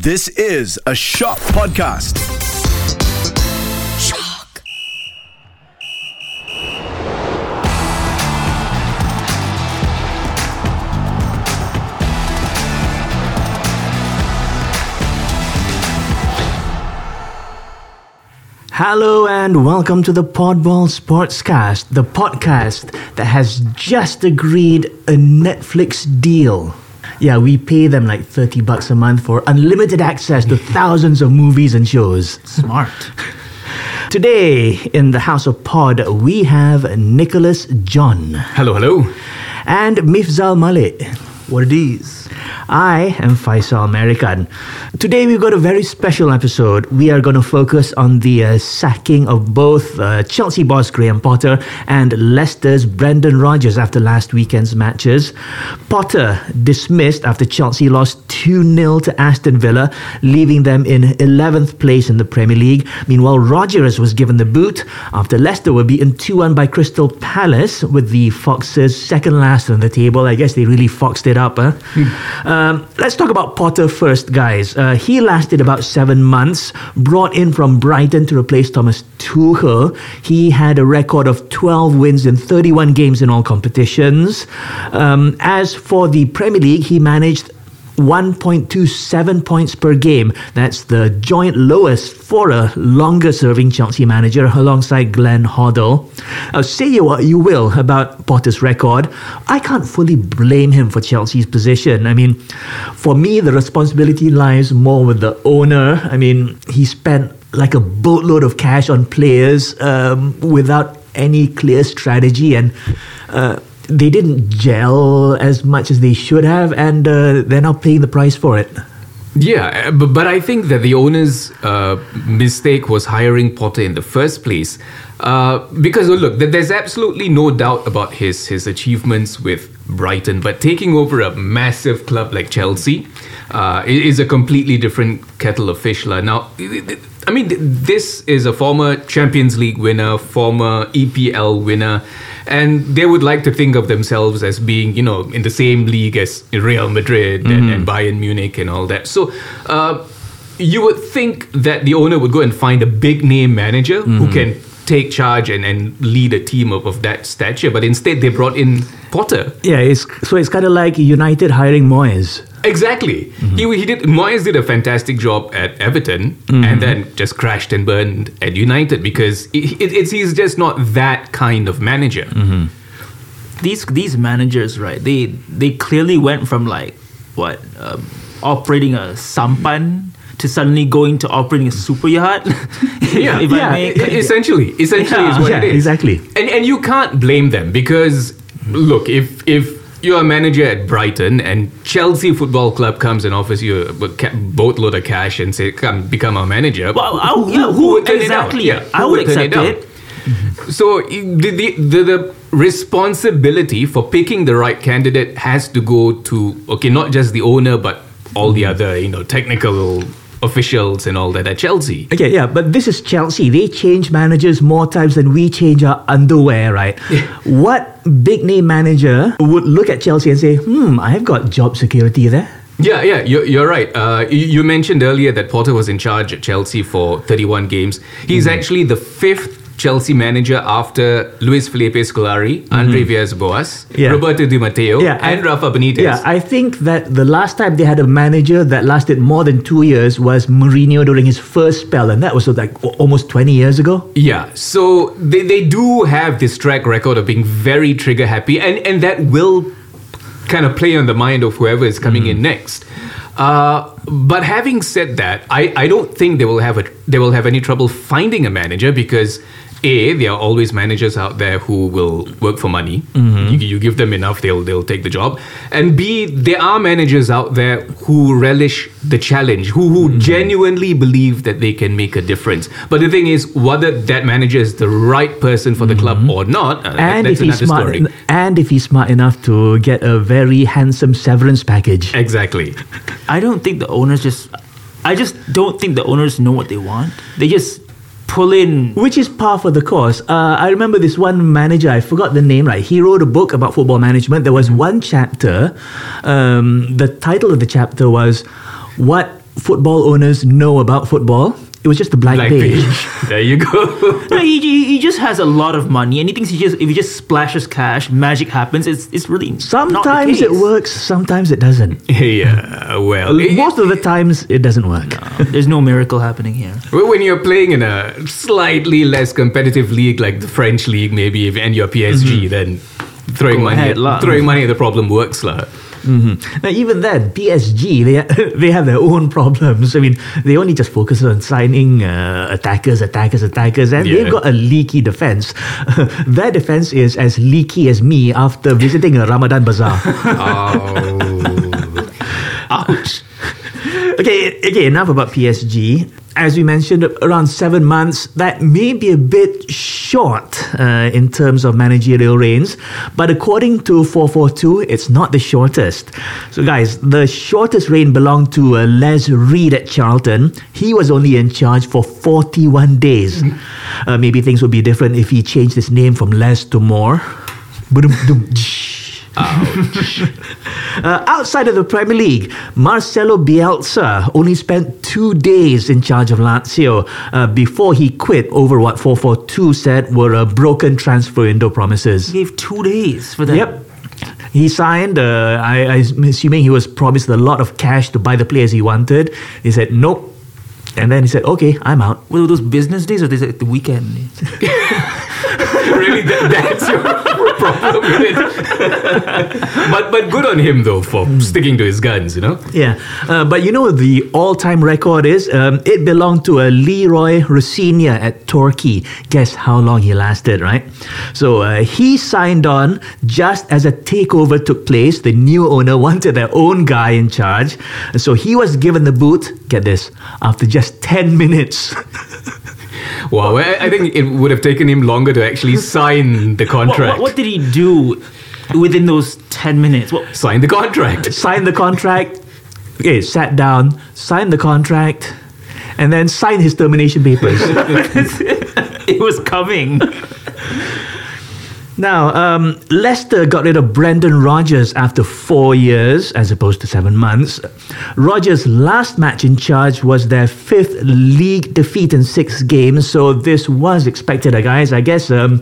This is a Shock Podcast. Shock. Hello and welcome to the Podball Sportscast, the podcast that has just agreed a Netflix deal. Yeah, we pay them like 30 bucks a month for unlimited access to thousands of movies and shows. Smart. Today in the House of Pod, we have Nicholas John Hello, hello. and Mifzal Malik. What are these? I am Faisal American. Today we've got a very special episode. We are going to focus on the uh, sacking of both uh, Chelsea boss Graham Potter and Leicester's Brendan Rodgers after last weekend's matches. Potter dismissed after Chelsea lost 2 0 to Aston Villa, leaving them in 11th place in the Premier League. Meanwhile, Rodgers was given the boot after Leicester were beaten 2 1 by Crystal Palace, with the Foxes second last on the table. I guess they really foxed it up, huh? Um, let's talk about Potter first, guys. Uh, he lasted about seven months, brought in from Brighton to replace Thomas Tuchel. He had a record of 12 wins in 31 games in all competitions. Um, as for the Premier League, he managed 1.27 points per game. That's the joint lowest for a longer serving Chelsea manager alongside Glenn Hoddle. Uh, say you what you will about Potter's record. I can't fully blame him for Chelsea's position. I mean, for me, the responsibility lies more with the owner. I mean, he spent like a boatload of cash on players um, without any clear strategy and uh, they didn't gel as much as they should have, and uh, they're now paying the price for it. Yeah, uh, but, but I think that the owner's uh, mistake was hiring Potter in the first place. Uh, because oh, look, there's absolutely no doubt about his his achievements with Brighton, but taking over a massive club like Chelsea uh, is a completely different kettle of fish. Now, I mean, th- this is a former Champions League winner, former EPL winner, and they would like to think of themselves as being, you know, in the same league as Real Madrid and, and Bayern Munich and all that. So, uh, you would think that the owner would go and find a big name manager who can take charge and, and lead a team of, of that stature, but instead they brought in Potter. Yeah, it's so it's kind of like United hiring Moyes. Exactly. Mm-hmm. He, he did. Moyes did a fantastic job at Everton, mm-hmm. and then just crashed and burned at United because it, it, it's he's just not that kind of manager. Mm-hmm. These these managers, right? They they clearly went from like what um, operating a sampan to suddenly going to operating a super yacht. Yeah, if yeah, I may, essentially, essentially is Yeah. what Yeah, it is. exactly. And and you can't blame them because look, if if you're a manager at Brighton and Chelsea Football Club comes and offers you a bo- ca- boatload of cash and say, "Come become our manager," Well, I, who, yeah, who who, would turn it down? exactly? Yeah, I who would accept down? it. So the, the, the, the responsibility for picking the right candidate has to go to okay, not just the owner but all the other you know technical officials and all that at Chelsea. Okay, yeah, but this is Chelsea. They change managers more times than we change our underwear, right? what big name manager would look at Chelsea and say, "Hmm, I've got job security there." Yeah, yeah, you're, you're right. Uh, you, you mentioned earlier that Potter was in charge at Chelsea for 31 games. He's actually the fifth Chelsea manager after Luis Felipe Scolari, mm-hmm. Andre Villas-Boas, Yeah. Roberto Di Matteo, Yeah, and I- Rafa Benitez. Yeah, I think that the last time they had a manager that lasted more than two years was Mourinho during his first spell, and that was uh, like almost 20 years ago. Yeah, so they, they do have this track record of being very trigger happy, and, and that will kind of play on the mind of whoever is coming in mm. next. Uh, but having said that, I, I don't think they will have a they will have any trouble finding a manager because a there are always managers out there who will work for money. Mm-hmm. You, you give them enough, they'll they'll take the job. And b there are managers out there who relish the challenge, who who mm-hmm. genuinely believe that they can make a difference. But the thing is, whether that manager is the right person for the club mm-hmm. or not, uh, And if he's smart, story. and if he's smart enough to get a very handsome severance package. Exactly. I don't think the owners just. I just don't think the owners know what they want. They just pull in. Which is par for the course. Uh, I remember this one manager, I forgot the name, right? He wrote a book about football management. There was one chapter, um, the title of the chapter was What football owners know about football. It was just the black, Black page. page. there you go. No, he, he, he just has a lot of money, and he thinks he just if he just splashes cash, magic happens. It's it's really not the Sometimes it works, sometimes it doesn't. yeah, well, it- Most of the times it doesn't work. There's no miracle happening here. Well, When you're playing in a slightly less competitive league like the French league, maybe, and you're PSG, mm-hmm. then throwing Go money, ahead lah. throwing money at the problem works, lah. Now, even then, PSG they they have their own problems. I mean, they only just focus on signing uh, attackers, attackers, attackers, and Yeah. they've got a leaky defense. their defense is as leaky as me after visiting a Ramadan bazaar. Oh. Ouch. Okay, okay, enough about PSG. As we mentioned, around seven months, that may be a bit short uh, in terms of managerial reigns, but according to 442, it's not the shortest. So, guys, the shortest reign belonged to uh, Les Reed at Charlton. He was only in charge for 41 days. Uh, maybe things would be different if he changed his name from Les to Moore. Uh, outside of the Premier League, Marcelo Bielsa only spent two days in charge of Lazio uh, before he quit over what 442 said were uh, broken transfer window promises. He gave two days for that. Yep. He signed, uh, I, I'm assuming he was promised a lot of cash to buy the players he wanted. He said, nope. And then he said, okay, I'm out. Were those business days or they it the weekend? really, that, that's your problem with it. but but good on him though for sticking to his guns, you know. Yeah, uh, but you know the all-time record is um, it belonged to a Leroy Rosenior at Torquay. Guess how long he lasted, right? So uh, he signed on just as a takeover took place. The new owner wanted their own guy in charge, so he was given the boot. Get this, after just ten minutes. Wow, I, I think it would have taken him longer to actually sign the contract. what, what did he do within those 10 minutes? What, Sign the contract. signed the contract. Okay, sat down, signed the contract, and then signed his termination papers. it was coming. Now, um, Leicester got rid of Brendan Rodgers after four years, as opposed to seven months. Rodgers' last match in charge was their fifth league defeat in six games, so this was expected, uh, guys. I guess um,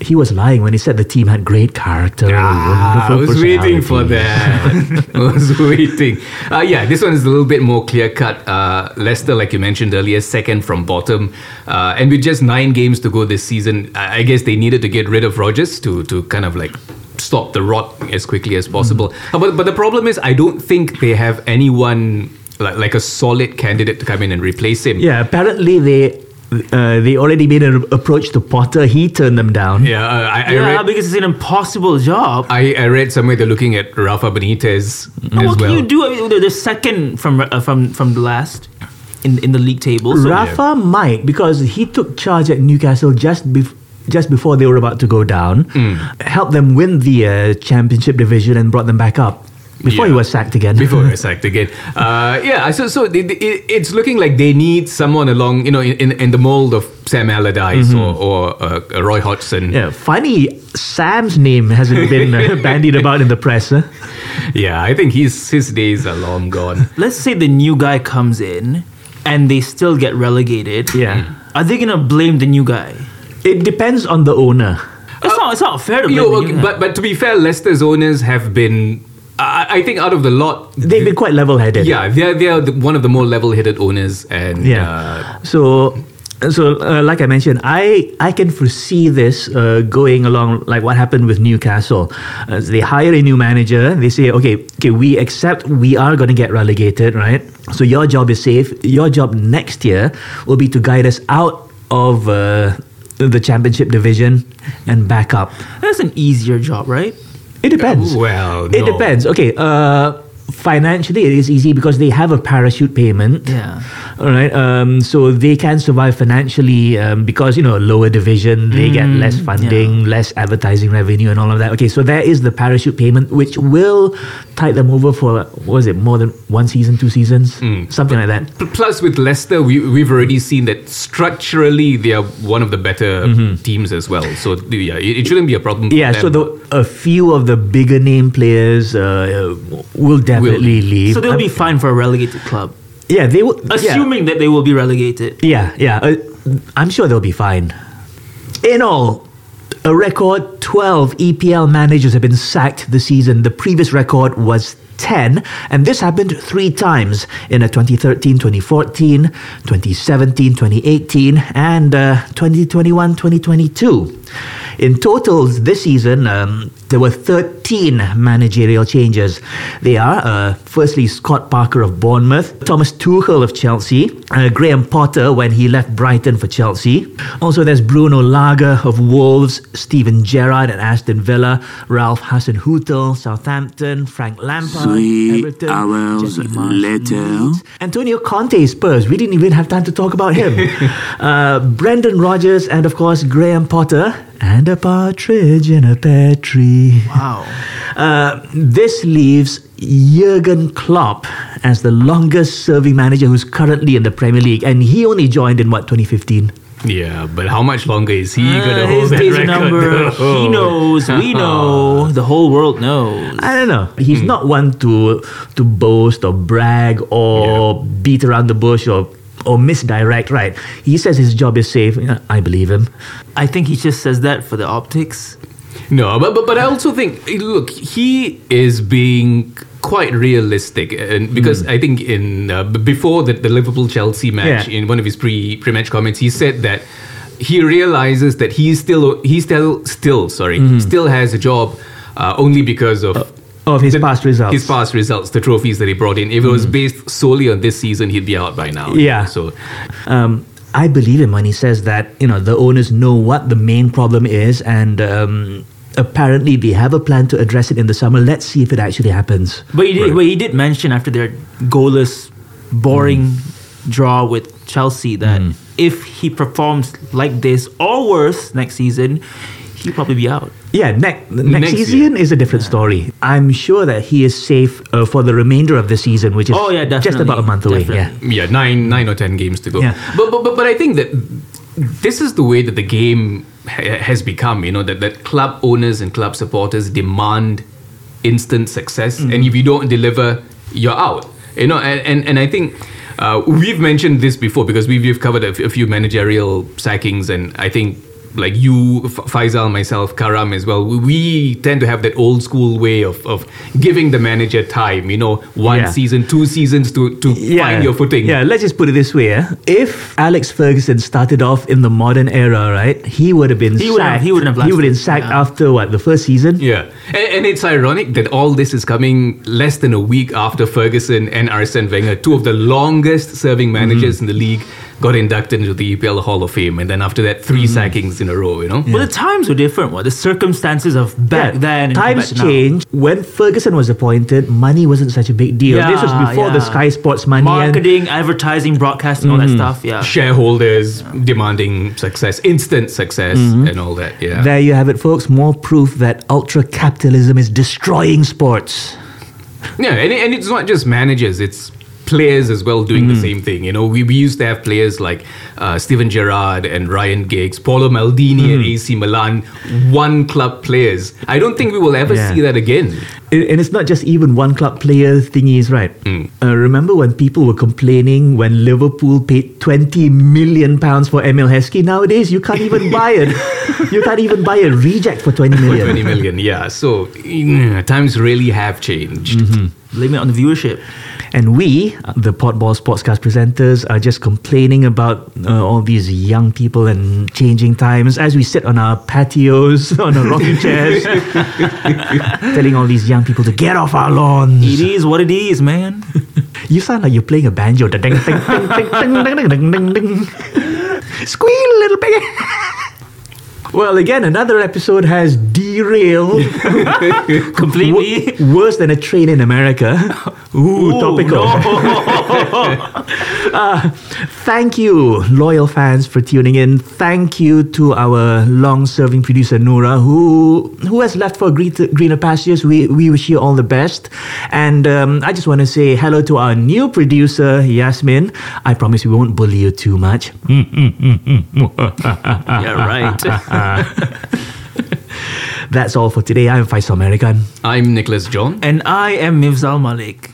he was lying when he said the team had great character. Ah, I was waiting for that. I was waiting. Uh, yeah, this one is a little bit more clear cut. Uh, Leicester, like you mentioned earlier, second from bottom. Uh, and with just nine games to go this season, I I guess they needed to get rid of Rodgers to, to kind of like stop the rot as quickly as possible. Mm-hmm. Uh, but, but the problem is, I don't think they have anyone like, like a solid candidate to come in and replace him. Yeah, apparently they. Uh, they already made an approach to Potter. He turned them down. Yeah, uh, I, I, yeah, read, because it's an impossible job. I, I read somewhere they're looking at Rafa Benitez Now, as what well. can you do? I mean, they're, they're second from uh, from from the last in in the league table. So Rafa might because he took charge at Newcastle just bef- just before they were about to go down, helped them win the uh, championship division and brought them back up before he was sacked again. before we're sacked again. Uh, yeah, so so it, it, it's looking like they need someone along, you know, in, in the mold of Sam Allardyce or, or uh, Roy Hodgson. yeah, funny. Sam's name hasn't been uh, bandied about in the press. Huh? Yeah, I think his his days are long gone. let's say the new guy comes in and they still get relegated. Yeah. Are they gonna blame the new guy? It depends on the owner. It's not. It's not fair to You blame know, okay, but but to be fair, Leicester's owners have been, I, I think, out of the lot. They've been quite level-headed. yeah, they're they're the, one of the more level-headed owners, and Yeah. uh, so, so uh, like I mentioned, I I can foresee this uh, going along like what happened with Newcastle. Uh, they hire a new manager. They say, okay, okay, we accept we are going to get relegated, right? So your job is safe. Your job next year will be to guide us out of uh, the championship division and back up. That's an easier job, right? It depends. well, It no. depends. Okay. Uh, financially, it is easy because they have a parachute payment. Yeah. All right. Um, so they can survive financially um, because you know a lower division they get less funding, less advertising revenue, and all of that. Okay. So there is the parachute payment, which will tide them over for what was it more than one season, two seasons, something like that. Plus, with Leicester, we, we've already seen that structurally they are one of the better teams as well. So yeah, it, it shouldn't be a problem. for Yeah. So the a few of the bigger name players uh, will definitely leave. So they'll I be fine for a relegated club. Yeah, they will. yeah. Assuming that they will be relegated. Yeah, yeah. Uh, I'm sure they'll be fine. In all, a record 12 EPL managers have been sacked this season. The previous record was 10, and this happened three times in a 2013 2014, 2017 2018, and uh, 2021 2022. In total, this season, um, there were 13 managerial changes. They are, uh, firstly, Scott Parker of Bournemouth, Thomas Tuchel of Chelsea, uh, Graham Potter when he left Brighton for Chelsea. Also, there's Bruno Lage of Wolves, Steven Gerrard at Aston Villa, Ralph Hasenhüttl, Southampton, Frank Lampard, Three Everton, hours later. Antonio Conte, Spurs. We didn't even have time to talk about him. uh, Brendan Rodgers, and of course, Graham Potter, and a partridge in a pear tree. Wow. Uh, this leaves Jurgen Klopp as the longest serving manager who's currently in the Premier League, and he only joined in what 2015. Yeah, but how much longer is he Uh, gonna hold his that days are record? numbered. He knows. We know. The whole world knows. I don't know. He's not one to to boast or brag or beat around the bush or or misdirect. Right? He says his job is safe. I believe him. I think he just says that for the optics. No, but, but but I also think look, he is being quite realistic, and because I think in uh, before the, the Liverpool Chelsea match, Yeah. in one of his pre pre match comments, he said that he realizes that he still he still still sorry still has a job uh, only because of. Of his past results. his past results, the trophies that he brought in. If it was based solely on this season, he'd be out by now. Yeah. So, Um, I believe him when he says that you know the owners know what the main problem is, and um, apparently they have a plan to address it in the summer. Let's see if it actually happens. But he did. Right. But he did mention after their goalless, boring draw with Chelsea that if he performs like this or worse next season, he'll probably be out. Yeah, next next, Next season is a different story. I'm sure that he is safe uh, for the remainder of the season, which is Oh, yeah, just about a month away. Yeah. Definitely. yeah, nine nine or ten games to go. Yeah. But, but but but I think that this is the way that the game ha- has become. You know that that club owners and club supporters demand instant success, and if you don't deliver, you're out. You know, and and, and I think. Uh, we've mentioned this before because we've, we've covered a, f- a few managerial sackings, and I think like you, F- Faisal, myself, Karam as well, we, tend to have that old school way of, of giving the manager time. You know, one Yeah. season, two seasons to, to find your footing. Yeah, let's just put it this way. eh? If Alex Ferguson started off in the modern era, right, he would have been He sacked. he wouldn't have He would have been sacked yeah. after what the first season. Yeah, and, and it's ironic that all this is coming less than a week after Ferguson and Arsene Wenger, two of the longest serving managers in the league, got inducted into the EPL Hall of Fame, and then after that, 3 mm-hmm. sackings in a row. You know, But the times were different. What the circumstances of back Yeah, then times back now. changed. When Ferguson was appointed, money wasn't such a big deal. this was Yeah, before the. Sky Sports money. and- Marketing, advertising, broadcasting, all that mm-hmm. stuff. Yeah. shareholders demanding success, instant success, mm-hmm. and all that. Yeah, There you have it, folks. More proof that ultra capitalism is destroying sports. Yeah, and, and it's not just managers, it's players as well doing the same thing. You know, we, we used to have players like uh, Steven Gerrard and Ryan Giggs, Paolo Maldini at AC Milan, one club players. I don't think we will ever Yeah. see that again. And it's not just even one club player thingies, right? Uh, remember when people were complaining when Liverpool paid 20 million pounds for Emile Heskey? Nowadays, you can't even buy it. you can't even buy a reject for 20 For million. 20 million, yeah. So mm, times really have changed. Blame it on the viewership. And we, the Podball Sportscast presenters, are just complaining about uh, all these young people and changing times as we sit on our patios, on our rocking chairs, telling all these young young people to get off our lawns. It is what it is, man. you sound like you're playing a banjo. Squeal, little piggy. Well, again, another episode has derailed Completely. w- worse than a train in America. Ooh, topical. Uh, thank you, loyal fans, for tuning in. Thank you to our long-serving producer Noora, who who has left for greener pastures. We we wish you all the best, and um, I just want to say hello to our new producer Yasmin. I promise we won't bully you too much. yeah, right. That's all for today. I'm Faisal American. I'm Nicholas John. and I am Mifzal Malik.